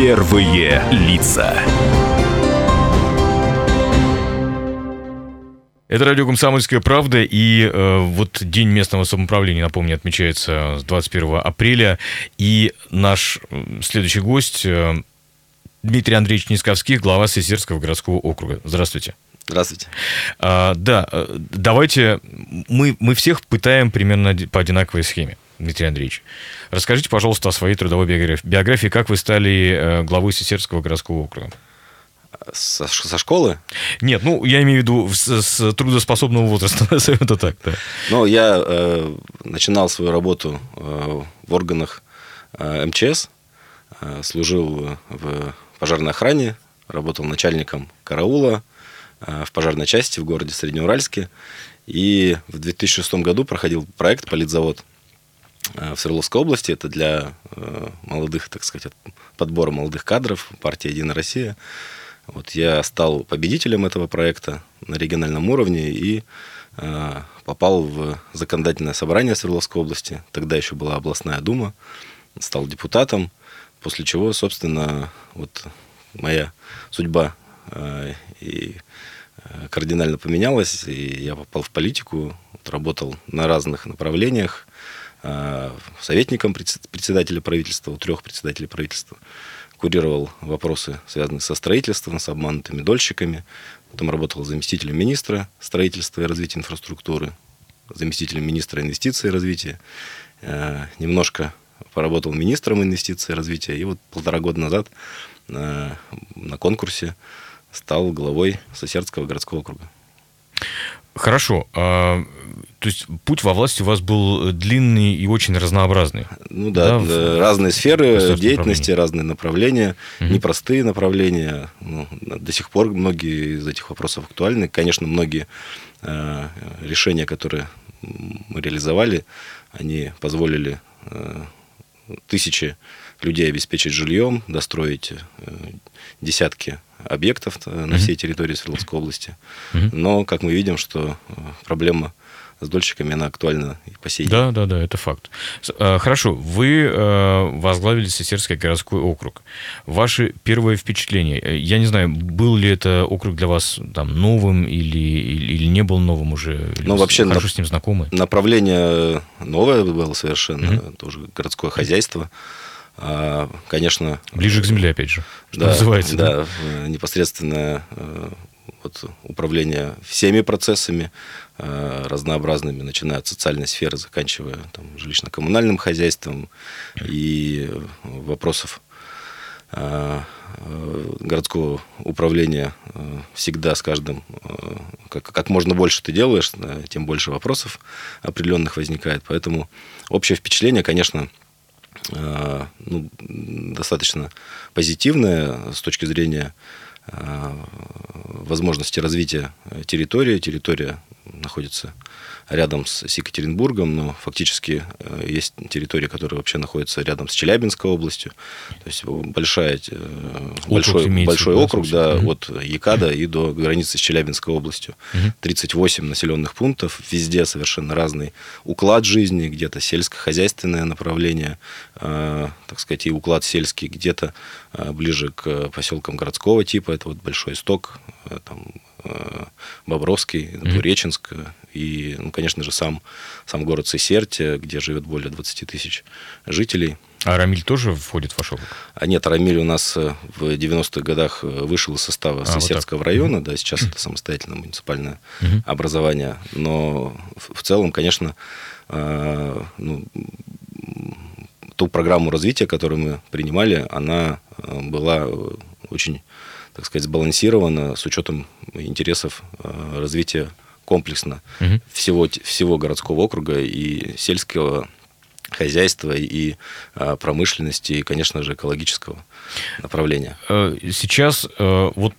Первые лица. Это радио «Комсомольская правда», и э, вот День местного самоуправления, напомню, отмечается с 21 апреля, и наш следующий гость э, Дмитрий Андреевич Нисковских, глава Сесерского городского округа. Здравствуйте. Здравствуйте. А, да, э, давайте, мы, мы всех пытаем примерно по одинаковой схеме. Дмитрий Андреевич, расскажите, пожалуйста, о своей трудовой биографии. биографии как вы стали э, главой Сесерского городского округа? Со, со школы? Нет, ну, я имею в виду с, с трудоспособного возраста, назовем это так, да. Ну, я э, начинал свою работу э, в органах э, МЧС, э, служил в пожарной охране, работал начальником караула э, в пожарной части в городе Среднеуральске. И в 2006 году проходил проект «Политзавод» в Свердловской области. Это для э, молодых, так сказать, подбора молодых кадров партии «Единая Россия». Вот я стал победителем этого проекта на региональном уровне и э, попал в законодательное собрание Свердловской области. Тогда еще была областная дума. Стал депутатом, после чего, собственно, вот моя судьба э, и э, кардинально поменялась, и я попал в политику, работал на разных направлениях, э, советником председателя правительства, у трех председателей правительства курировал вопросы, связанные со строительством, с обманутыми дольщиками. Потом работал заместителем министра строительства и развития инфраструктуры, заместителем министра инвестиций и развития. Э, немножко поработал министром инвестиций и развития. И вот полтора года назад на, э, на конкурсе стал главой Сосердского городского округа. Хорошо. То есть путь во власти у вас был длинный и очень разнообразный. Ну да, да разные сферы деятельности, разные направления, угу. непростые направления. Ну, до сих пор многие из этих вопросов актуальны. Конечно, многие э, решения, которые мы реализовали, они позволили э, тысячи людей обеспечить жильем, достроить э, десятки объектов э, на всей территории Свердловской области. Но, как мы видим, что э, проблема с дольщиками, она актуальна и по сей день. Да, да, да, это факт. Хорошо, вы возглавили Сесерский городской округ. Ваши первые впечатления, я не знаю, был ли это округ для вас там новым или, или, не был новым уже? Ну, вообще, хорошо на... с ним знакомы? Направление новое было совершенно, угу. тоже городское хозяйство. А, конечно... Ближе к земле, опять же, что да, называется. Да, да, э, непосредственно э, вот, управление всеми процессами э, разнообразными, начиная от социальной сферы, заканчивая там, жилищно-коммунальным хозяйством и вопросов городского управления всегда с каждым, как, как можно больше ты делаешь, тем больше вопросов определенных возникает. Поэтому общее впечатление, конечно, Э, ну, достаточно позитивная с точки зрения э, возможности развития территории. Территория находится рядом с Екатеринбургом, но фактически э, есть территория, которая вообще находится рядом с Челябинской областью. То есть большая, э, большой, большой округ да, угу. от Якада и до границы с Челябинской областью. Угу. 38 населенных пунктов, везде совершенно разный уклад жизни, где-то сельскохозяйственное направление, э, так сказать, и уклад сельский, где-то ближе к поселкам городского типа, это вот Большой Исток, там, Бобровский, Двуреченск и, ну, конечно же, сам, сам город Сесерте, где живет более 20 тысяч жителей. А Рамиль тоже входит в ваш округ? А нет, Рамиль у нас э, в 90-х годах э, вышел из состава а, Сесердского вот района, да, сейчас это самостоятельное муниципальное угу. образование, но в целом, конечно, э, ну, ту программу развития, которую мы принимали, она была очень, так сказать, сбалансирована с учетом интересов развития комплексно угу. всего, всего городского округа и сельского хозяйства и а, промышленности, и, конечно же, экологического направления. Э, сейчас э, вот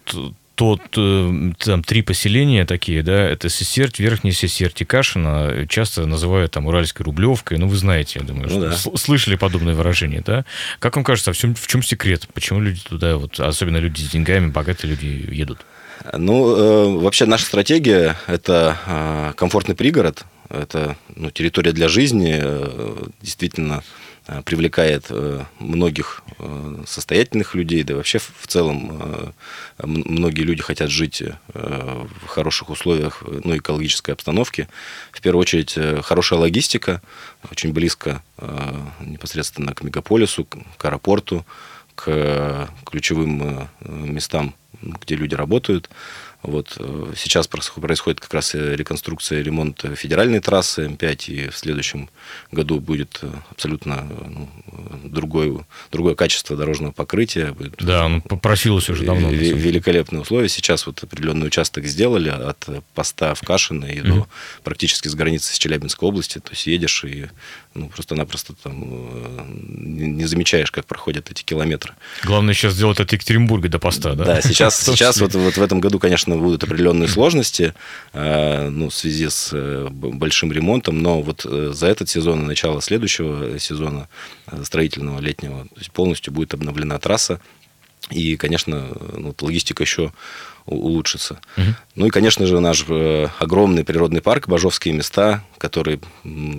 тот, э, там три поселения такие, да, это Сесерть, Верхний Сесерть и Кашина, часто называют там Уральской Рублевкой, ну, вы знаете, я думаю, ну, что да. слышали подобное выражение, да? Как вам кажется, в чем, в чем секрет? Почему люди туда, вот, особенно люди с деньгами, богатые люди едут? Ну, э, вообще наша стратегия – это э, комфортный пригород, это ну, территория для жизни, э, действительно привлекает многих состоятельных людей, да вообще в целом многие люди хотят жить в хороших условиях, ну, экологической обстановке. В первую очередь, хорошая логистика, очень близко непосредственно к мегаполису, к аэропорту, к ключевым местам, где люди работают. Вот. Э, сейчас происходит как раз реконструкция, ремонт федеральной трассы М5, и в следующем году будет э, абсолютно ну, другое, другое качество дорожного покрытия. Да, он попросилось уже давно. Великолепные условия. Сейчас вот определенный участок сделали от поста в Кашино и mm-hmm. до практически с границы с Челябинской области. То есть едешь и ну, просто-напросто там э, не замечаешь, как проходят эти километры. Главное сейчас сделать от Екатеринбурга до поста, да? Да, сейчас, сейчас вот, вот в этом году, конечно, будут определенные сложности э, ну, в связи с э, большим ремонтом, но вот за этот сезон и начало следующего сезона строительного летнего то есть полностью будет обновлена трасса, и, конечно, ну, логистика еще улучшится. Угу. Ну и, конечно же, наш огромный природный парк, Бажовские места, который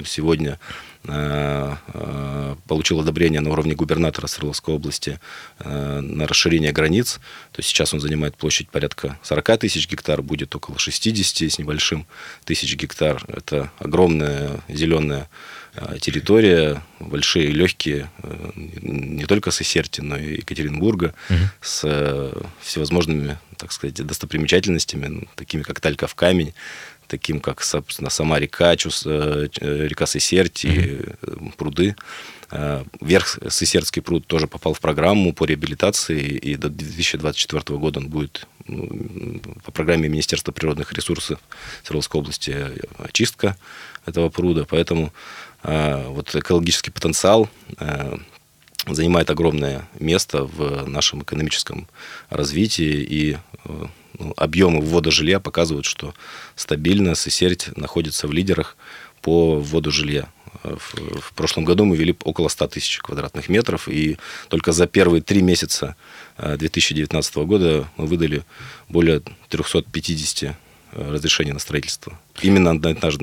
сегодня Э, э, получил одобрение на уровне губернатора Свердловской области э, на расширение границ. То есть сейчас он занимает площадь порядка 40 тысяч гектар, будет около 60 с небольшим тысяч гектар. Это огромная зеленая территория, большие легкие, не только с Исерти, но и Екатеринбурга, угу. с всевозможными, так сказать, достопримечательностями, такими как Талька в камень, таким как, собственно, сама река, Чус, э, река Сесерти, mm-hmm. пруды. Э, Верх Сесердский пруд тоже попал в программу по реабилитации, и до 2024 года он будет ну, по программе Министерства природных ресурсов Свердловской области очистка этого пруда. Поэтому вот экологический потенциал занимает огромное место в нашем экономическом развитии и объемы ввода жилья показывают, что стабильно Сесерть находится в лидерах по вводу жилья. В, в прошлом году мы вели около 100 тысяч квадратных метров, и только за первые три месяца 2019 э, года мы выдали более 350 разрешение на строительство. Именно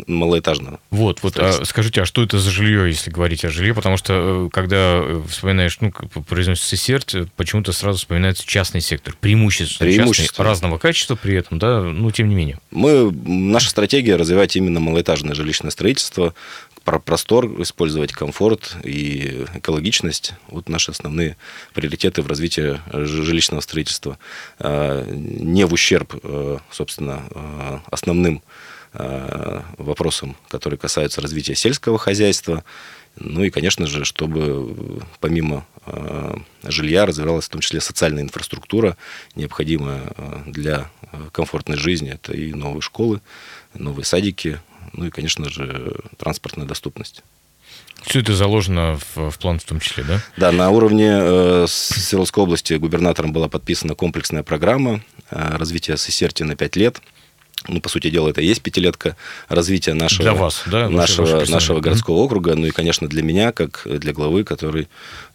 малоэтажного. Вот, вот. А скажите, а что это за жилье, если говорить о жилье? Потому что э, когда э, вспоминаешь, ну, произносится сердце, почему-то сразу вспоминается частный сектор. Преимущественно, Преимущество. частный, разного качества при этом, да, ну, тем не менее. Мы, наша стратегия развивать именно малоэтажное жилищное строительство, простор использовать, комфорт и экологичность. Вот наши основные приоритеты в развитии жилищного строительства. А, не в ущерб, э, собственно, э, основным э, вопросам, которые касаются развития сельского хозяйства. Ну и, конечно же, чтобы помимо жилья развивалась в том числе социальная инфраструктура, необходимая для комфортной жизни. Это и новые школы, новые садики, ну и, конечно же, транспортная доступность. Все это заложено в, в план в том числе, да? Да, на уровне э, Свердловской области губернатором была подписана комплексная программа э, развития Сесерти на 5 лет – ну, по сути дела, это и есть пятилетка развития нашего, для вас, да? нашего, нашего городского mm-hmm. округа, ну и, конечно, для меня, как для главы, который,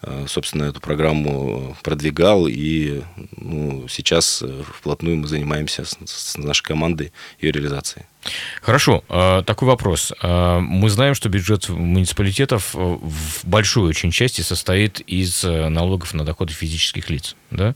э, собственно, эту программу продвигал, и ну, сейчас э, вплотную мы занимаемся с, с нашей командой ее реализацией. Хорошо, э, такой вопрос. Мы знаем, что бюджет муниципалитетов в большой очень части состоит из налогов на доходы физических лиц, да?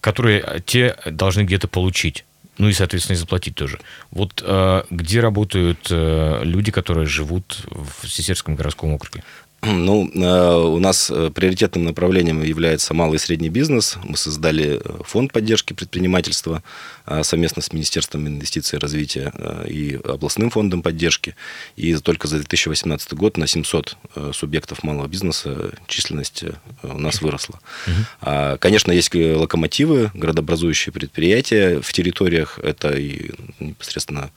которые те должны где-то получить ну и, соответственно, и заплатить тоже. Вот э, где работают э, люди, которые живут в Сесерском городском округе? Ну, э, у нас э, приоритетным направлением является малый и средний бизнес. Мы создали э, фонд поддержки предпринимательства совместно с Министерством инвестиций и развития и областным фондом поддержки. И только за 2018 год на 700 субъектов малого бизнеса численность у нас выросла. Угу. Конечно, есть локомотивы, городообразующие предприятия в территориях. Это и непосредственно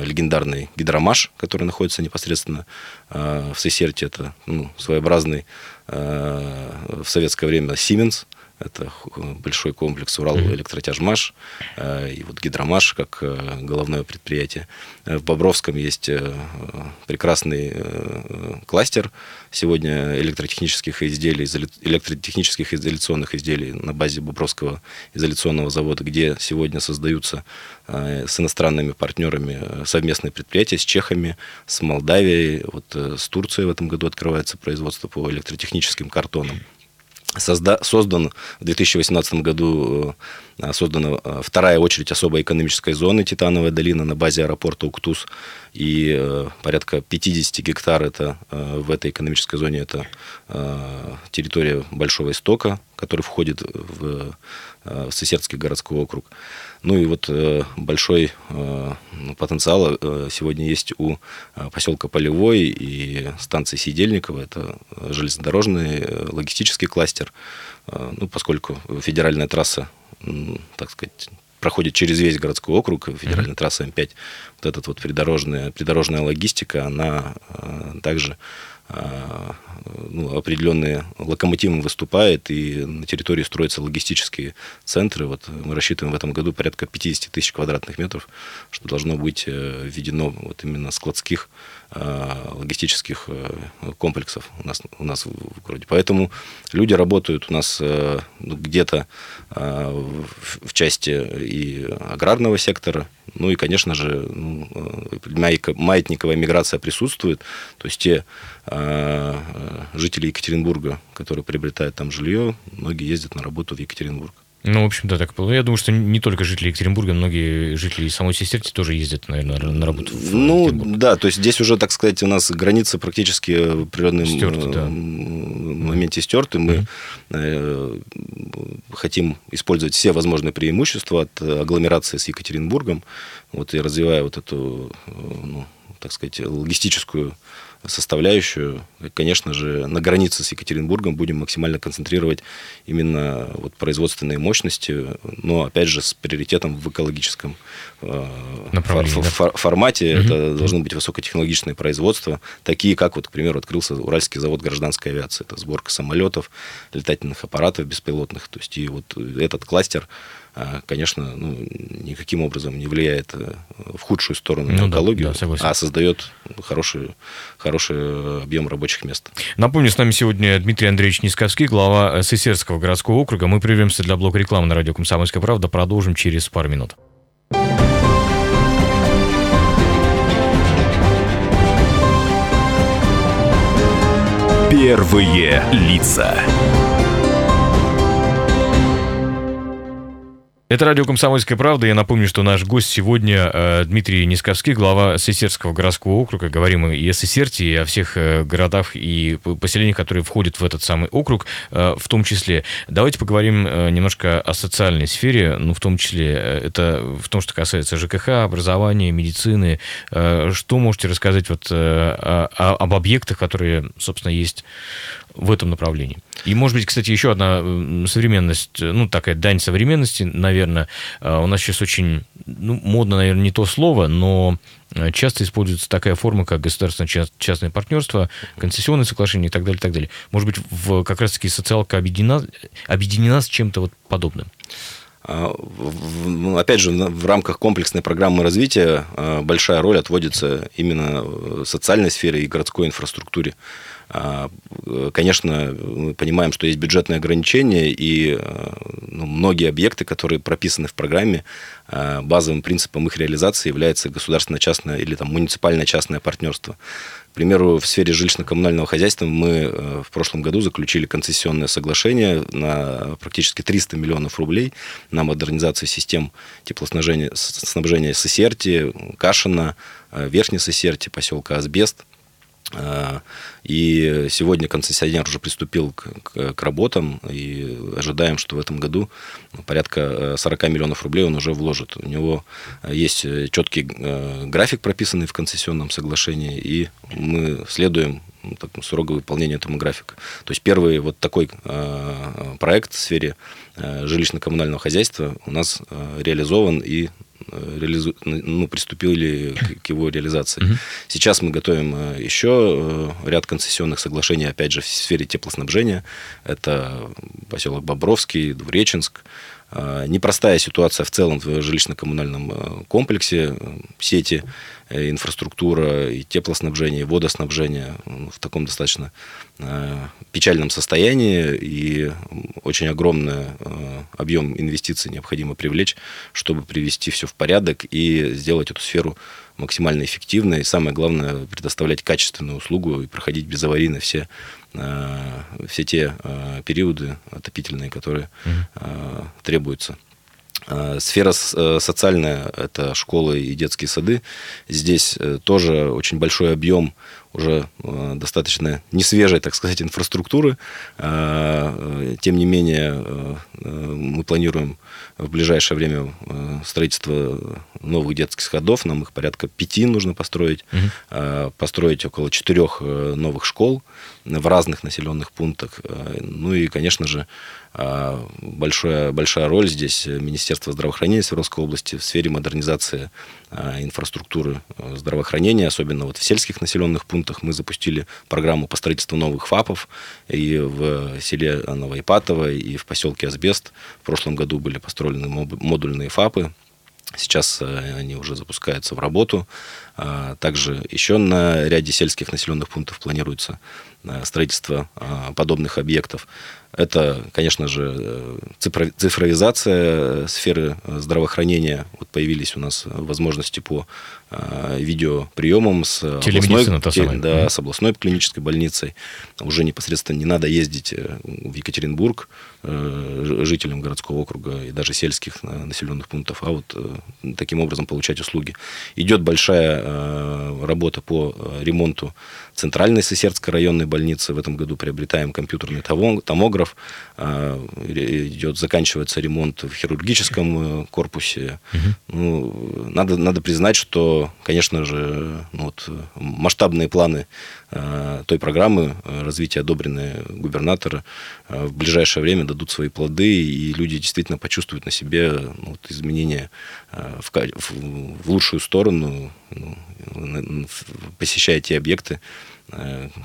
легендарный гидромаш, который находится непосредственно в Сесерте. Это ну, своеобразный в советское время Siemens это большой комплекс Урал электротяжмаш и вот Гидромаш как головное предприятие. В Бобровском есть прекрасный кластер. Сегодня электротехнических изделий, электротехнических изоляционных изделий на базе Бобровского изоляционного завода, где сегодня создаются с иностранными партнерами совместные предприятия с чехами, с Молдавией, вот с Турцией в этом году открывается производство по электротехническим картонам созда, создан в 2018 году э, создана э, вторая очередь особой экономической зоны Титановая долина на базе аэропорта Уктус. И э, порядка 50 гектар это в этой экономической зоне это территория Большого Истока, который входит в, в Сесердский городской округ. Ну и вот большой потенциал сегодня есть у поселка Полевой и станции Сидельникова. Это железнодорожный логистический кластер. Ну, поскольку федеральная трасса, так сказать, проходит через весь городской округ, федеральная mm-hmm. трасса М5, вот эта вот придорожная, придорожная логистика, она также ну, определенные локомотивом выступает, и на территории строятся логистические центры. Вот мы рассчитываем в этом году порядка 50 тысяч квадратных метров, что должно быть э, введено вот именно складских а, логистических э, комплексов у нас, у нас в городе. Поэтому люди работают у нас э, ну, где-то а, в части и аграрного сектора, ну и, конечно же, ну, маятниковая миграция присутствует. То есть те жители Екатеринбурга, которые приобретают там жилье, многие ездят на работу в Екатеринбург. Ну, в общем-то, так было. Я думаю, что не только жители Екатеринбурга, многие жители самой Сестерти тоже ездят, наверное, на работу в Ну, да, то есть здесь уже, так сказать, у нас границы практически в определенном стерты, да. моменте стерты. Мы mm-hmm. хотим использовать все возможные преимущества от агломерации с Екатеринбургом, вот и развивая вот эту, ну, так сказать, логистическую составляющую. Конечно же, на границе с Екатеринбургом будем максимально концентрировать именно вот производственные мощности, но, опять же, с приоритетом в экологическом э, фор- фор- формате. Угу. Это должны быть высокотехнологичные производства, такие как, вот, к примеру, открылся Уральский завод гражданской авиации. Это сборка самолетов, летательных аппаратов беспилотных. То есть и вот этот кластер а, конечно, ну, никаким образом не влияет э, в худшую сторону ну, на экологию, да, да, а создает хороший, хороший объем рабочих мест. Напомню, с нами сегодня Дмитрий Андреевич Нисковский, глава Сесерского городского округа. Мы прервемся для блока рекламы на радио «Комсомольская правда». Продолжим через пару минут. Первые лица. Это радио «Комсомольская правда». Я напомню, что наш гость сегодня э, Дмитрий Нисковский, глава Сесерского городского округа. Говорим и о Сесерте, и о всех э, городах и поселениях, которые входят в этот самый округ э, в том числе. Давайте поговорим немножко о социальной сфере, ну, в том числе это в том, что касается ЖКХ, образования, медицины. Что можете рассказать вот об объектах, которые, собственно, есть в этом направлении. И, может быть, кстати, еще одна современность, ну, такая дань современности, наверное. А, у нас сейчас очень, ну, модно, наверное, не то слово, но э, часто используется такая форма, как государственно-частное партнерство, концессионные соглашения и так далее, и так далее. Может быть, в, как раз-таки социалка объединена, объединена с чем-то вот подобным? А, опять же, в рамках комплексной программы развития а, большая роль отводится именно э, социальной сфере и городской инфраструктуре. А, конечно, мы понимаем, что есть бюджетные ограничения, и а, ну, многие объекты, которые прописаны в программе, а, базовым принципом их реализации является государственно-частное или там, муниципально-частное партнерство. К примеру, в сфере жилищно-коммунального хозяйства мы в прошлом году заключили концессионное соглашение на практически 300 миллионов рублей на модернизацию систем теплоснабжения снабжения Сесерти, Кашина, Верхней Сесерти, поселка Асбест – и сегодня концессионер уже приступил к, к, к работам, и ожидаем, что в этом году порядка 40 э, миллионов рублей он уже вложит. У него есть четкий э, график, прописанный в концессионном соглашении, и мы следуем ну, так, строго выполнению этому графика. То есть первый вот такой э, проект в сфере жилищно-коммунального хозяйства у нас реализован и реализу... ну, приступили к его реализации. Угу. Сейчас мы готовим еще ряд концессионных соглашений, опять же, в сфере теплоснабжения. Это поселок Бобровский, Двуреченск, непростая ситуация в целом в жилищно-коммунальном э, комплексе, сети, э, инфраструктура и теплоснабжение, и водоснабжение ну, в таком достаточно э, печальном состоянии, и очень огромный объем инвестиций необходимо привлечь, чтобы привести все в порядок и сделать эту сферу максимально эффективной. И самое главное, предоставлять качественную услугу и проходить безаварийно все Э, все те э, периоды отопительные, которые угу. требуются. Сфера социальная – это школы и детские сады. Здесь тоже очень большой объем уже достаточно несвежей, так сказать, инфраструктуры. Тем не менее, мы планируем в ближайшее время строительство новых детских садов. Нам их порядка пяти нужно построить. Угу. Построить около четырех новых школ в разных населенных пунктах. Э, ну и, конечно же, э, большая, большая роль здесь Министерства здравоохранения Свердловской области в сфере модернизации э, инфраструктуры здравоохранения, особенно вот в сельских населенных пунктах. Мы запустили программу по строительству новых ФАПов и в селе Новоипатово, и в поселке Асбест. В прошлом году были построены модульные ФАПы, Сейчас они уже запускаются в работу. Также еще на ряде сельских населенных пунктов планируется Э, строительства э, подобных объектов. Это, конечно же, цифровизация сферы здравоохранения. Вот появились у нас возможности по э, видеоприемам с областной, да, с областной клинической больницей. Уже непосредственно не надо ездить в Екатеринбург жителям городского округа и даже сельских населенных пунктов, а вот таким образом получать услуги. Идет большая работа по ремонту центральной Сысердской районной больницы. В этом году приобретаем компьютерный томограф. А, идет, заканчивается ремонт в хирургическом э, корпусе. Угу. Ну, надо, надо признать, что, конечно же, ну, вот, масштабные планы а, той программы э, развития, одобренные губернатора, в ближайшее время дадут свои плоды, и люди действительно почувствуют на себе ну, вот, изменения в, в, в лучшую сторону, ну, посещая те объекты,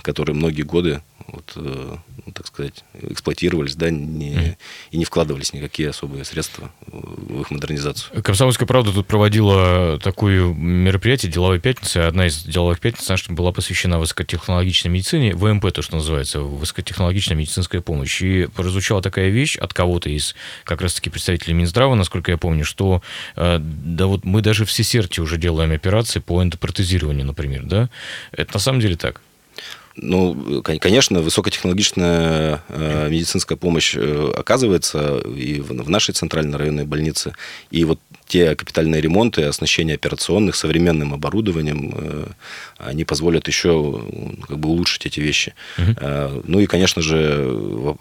которые многие годы, вот, э, ну, так сказать, эксплуатировались, да, не, и не вкладывались никакие особые средства в их модернизацию. Комсомольская правда тут проводила такое мероприятие «Деловая пятница». Одна из деловых пятниц наша была посвящена высокотехнологичной медицине, ВМП, то, что называется, высокотехнологичная медицинская помощь. И прозвучала такая вещь от кого-то из как раз-таки представителей Минздрава, насколько я помню, что э, да вот мы даже в Сесерте уже делаем операции по эндопротезированию, например, да? Это на самом деле так? Ну, конечно, высокотехнологичная э, медицинская помощь э, оказывается и в нашей центральной районной больнице. И вот те капитальные ремонты, оснащение операционных современным оборудованием, э, они позволят еще как бы улучшить эти вещи. Угу. Ну и, конечно же,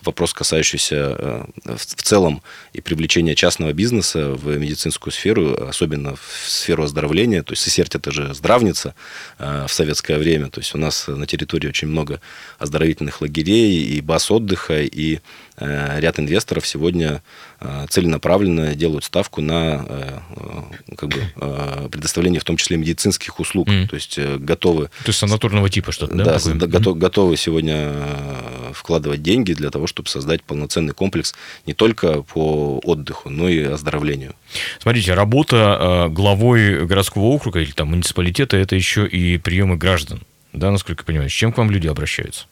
вопрос, касающийся в целом и привлечения частного бизнеса в медицинскую сферу, особенно в сферу оздоровления. То есть Сесерть это же здравница в советское время. То есть у нас на территории очень много оздоровительных лагерей и баз отдыха, и Э, ряд инвесторов сегодня э, целенаправленно делают ставку на э, как бы, предоставление в том числе медицинских услуг. Mm. То есть готовы... То есть санаторного типа что-то, да? Да, mm. готов, готовы сегодня вкладывать деньги для того, чтобы создать полноценный комплекс не только по отдыху, но и оздоровлению. Смотрите, работа главой городского округа или там муниципалитета – это еще и приемы граждан. Да, насколько я понимаю, с чем к вам люди обращаются?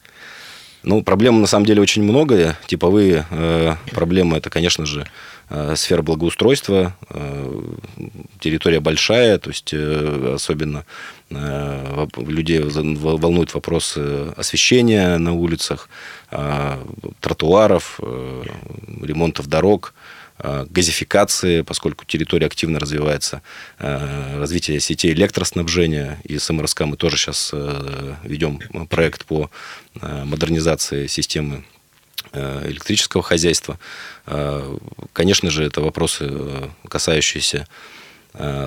Ну, проблем на самом деле очень много. Типовые э, проблемы это, конечно же, э, сфера благоустройства. Э, территория большая, то есть э, особенно э, людей волнует вопрос освещения на улицах, э, тротуаров, э, ремонтов дорог. Э, газификации, поскольку территория активно развивается, э, развитие сетей электроснабжения. И с МРСК мы тоже сейчас э, ведем проект по модернизации системы электрического хозяйства. Конечно же, это вопросы, касающиеся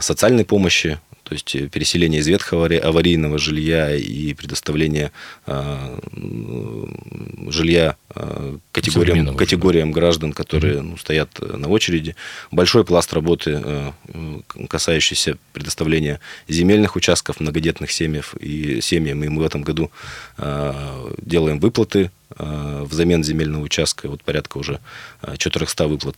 социальной помощи, то есть переселение из ветхого аварийного жилья и предоставление жилья категориям, категориям граждан, которые ну, стоят на очереди. Большой пласт работы, касающийся предоставления земельных участков многодетных семьев и семьям. И мы в этом году делаем выплаты Э, взамен земельного участка. Вот порядка уже 400 э, выплат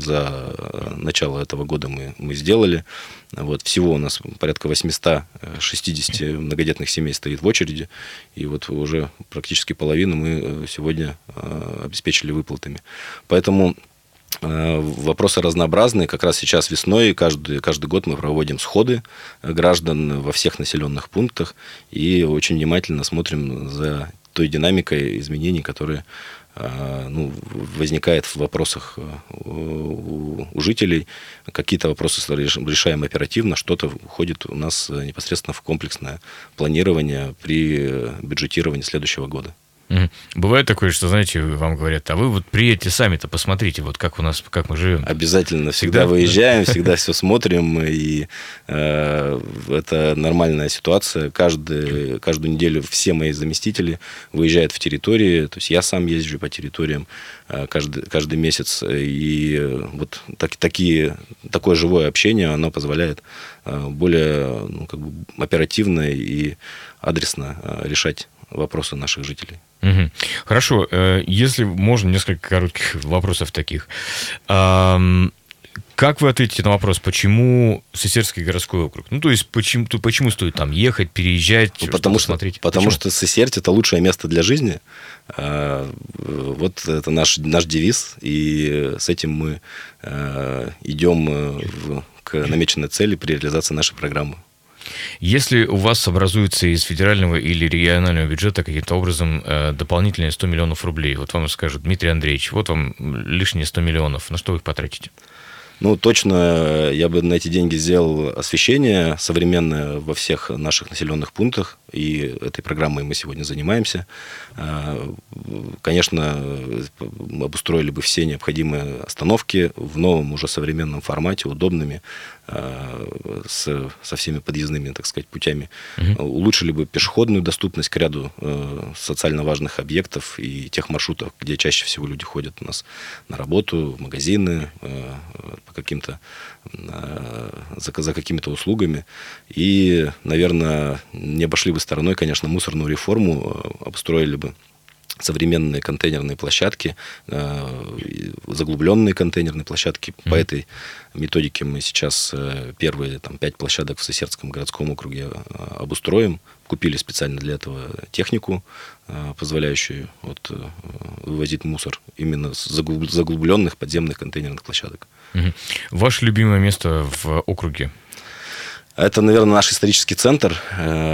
за начало этого года мы, мы сделали. Вот, всего у нас порядка 860 многодетных семей стоит в очереди. И вот уже практически половину мы э, сегодня обеспечили выплатами. Поэтому Вопросы разнообразные. Как раз сейчас весной каждый, каждый год мы проводим сходы граждан во всех населенных пунктах и очень внимательно смотрим за той динамикой изменений, которые а, ну, возникает в вопросах э, у, у жителей. Какие-то вопросы решаем оперативно, что-то уходит у нас непосредственно в комплексное планирование при бюджетировании следующего года. Бывает такое, что, знаете, вам говорят, а вы вот приедете сами-то, посмотрите, вот как у нас, как мы живем. Обязательно, всегда, всегда выезжаем, всегда все смотрим, и э, это нормальная ситуация. Каждый, каждую неделю все мои заместители выезжают в территории, то есть я сам езжу по территориям э, каждый, каждый месяц, и вот так, такие, такое живое общение, оно позволяет э, более ну, как бы оперативно и адресно э, решать вопросы наших жителей. Угу. Хорошо, э, если можно, несколько коротких вопросов таких. Как вы ответите на вопрос, почему Сесерский городской округ? Ну, то есть, почему, почему стоит там ехать, переезжать, ну, потому что, смотреть? Потому почему? что Сесерть – это лучшее место для жизни. А, вот это наш, наш девиз, и с этим мы э, идем э, к намеченной цели при реализации нашей программы. Если у вас образуется из федерального или регионального бюджета каким-то образом э, дополнительные 100 миллионов рублей, вот вам скажут, Дмитрий Андреевич, вот вам лишние 100 миллионов, на что вы их потратите? Ну, точно я бы на эти деньги сделал освещение современное во всех наших населенных пунктах, и этой программой мы сегодня занимаемся. А, конечно, обустроили бы все необходимые остановки в новом уже современном формате, удобными, с, со всеми подъездными, так сказать, путями. Угу. Улучшили бы пешеходную доступность к ряду э, социально важных объектов и тех маршрутов, где чаще всего люди ходят у нас на работу, в магазины, по каким-то за, за какими-то услугами. И, наверное, не обошли бы стороной, конечно, мусорную реформу, обустроили бы современные контейнерные площадки, э, заглубленные контейнерные площадки. Mm-hmm. По этой методике мы сейчас э, первые там, пять площадок в Сосердском городском округе э, обустроим. Купили специально для этого технику, позволяющую вот, вывозить мусор именно с заглубленных подземных контейнерных площадок. Угу. Ваше любимое место в округе? Это, наверное, наш исторический центр.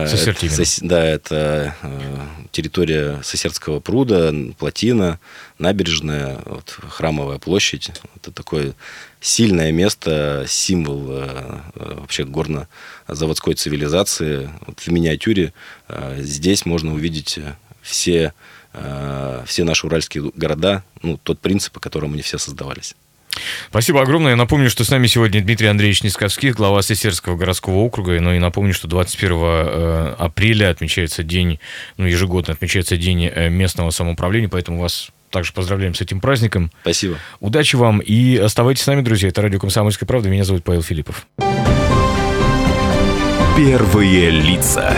Сосердь это, Да, это э, территория Сосердского пруда, плотина, набережная, вот, храмовая площадь. Это такое сильное место, символ э, вообще горно-заводской цивилизации. Вот в миниатюре э, здесь можно увидеть все, все наши уральские города, ну, тот принцип, по которому они все создавались. Спасибо огромное. Я напомню, что с нами сегодня Дмитрий Андреевич Нисковских, глава Сесерского городского округа. Ну и напомню, что 21 э, апреля отмечается день, ну ежегодно отмечается день э, местного самоуправления, поэтому вас также поздравляем с этим праздником. Спасибо. Удачи вам и оставайтесь с нами, друзья. Это радио «Комсомольская правда». Меня зовут Павел Филиппов. Первые лица.